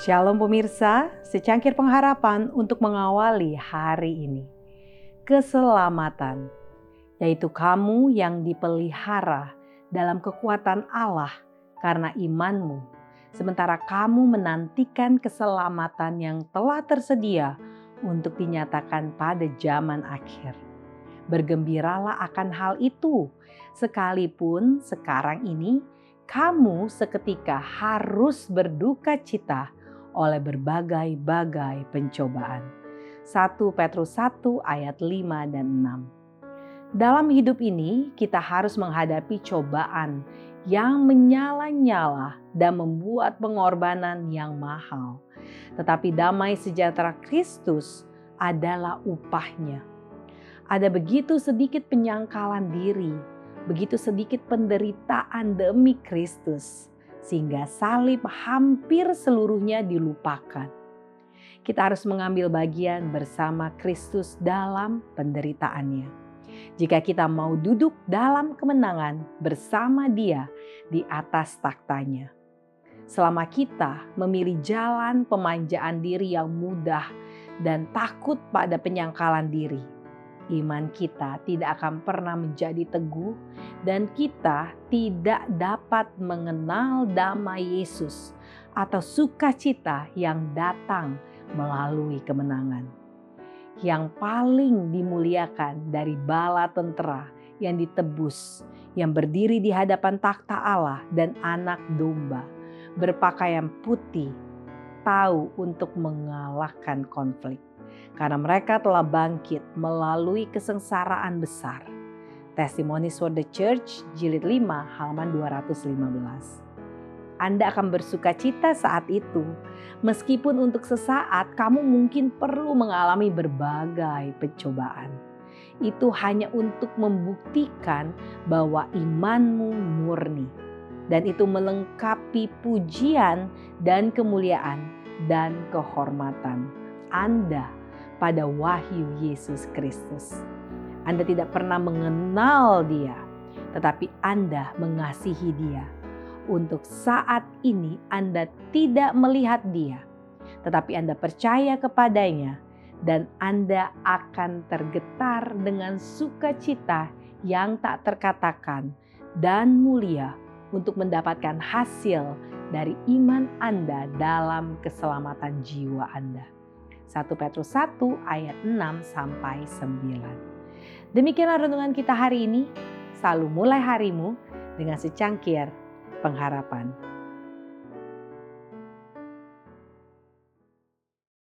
Shalom pemirsa, secangkir pengharapan untuk mengawali hari ini. Keselamatan, yaitu kamu yang dipelihara dalam kekuatan Allah karena imanmu, sementara kamu menantikan keselamatan yang telah tersedia untuk dinyatakan pada zaman akhir. Bergembiralah akan hal itu, sekalipun sekarang ini kamu seketika harus berduka cita oleh berbagai-bagai pencobaan. 1 Petrus 1 ayat 5 dan 6. Dalam hidup ini kita harus menghadapi cobaan yang menyala-nyala dan membuat pengorbanan yang mahal. Tetapi damai sejahtera Kristus adalah upahnya. Ada begitu sedikit penyangkalan diri, begitu sedikit penderitaan demi Kristus sehingga salib hampir seluruhnya dilupakan. Kita harus mengambil bagian bersama Kristus dalam penderitaannya. Jika kita mau duduk dalam kemenangan bersama Dia di atas taktanya. Selama kita memilih jalan pemanjaan diri yang mudah dan takut pada penyangkalan diri, iman kita tidak akan pernah menjadi teguh dan kita tidak dapat mengenal damai Yesus atau sukacita yang datang melalui kemenangan. Yang paling dimuliakan dari bala tentara yang ditebus, yang berdiri di hadapan takhta Allah dan anak domba, berpakaian putih, tahu untuk mengalahkan konflik karena mereka telah bangkit melalui kesengsaraan besar. Testimonies for the Church jilid 5 halaman 215. Anda akan bersuka cita saat itu, meskipun untuk sesaat kamu mungkin perlu mengalami berbagai pencobaan. Itu hanya untuk membuktikan bahwa imanmu murni, dan itu melengkapi pujian dan kemuliaan dan kehormatan Anda pada wahyu Yesus Kristus. Anda tidak pernah mengenal Dia, tetapi Anda mengasihi Dia. Untuk saat ini, Anda tidak melihat Dia, tetapi Anda percaya kepadanya, dan Anda akan tergetar dengan sukacita yang tak terkatakan dan mulia untuk mendapatkan hasil dari iman Anda dalam keselamatan jiwa Anda. 1 Petrus 1 ayat 6 sampai 9. Demikianlah renungan kita hari ini. Selalu mulai harimu dengan secangkir pengharapan.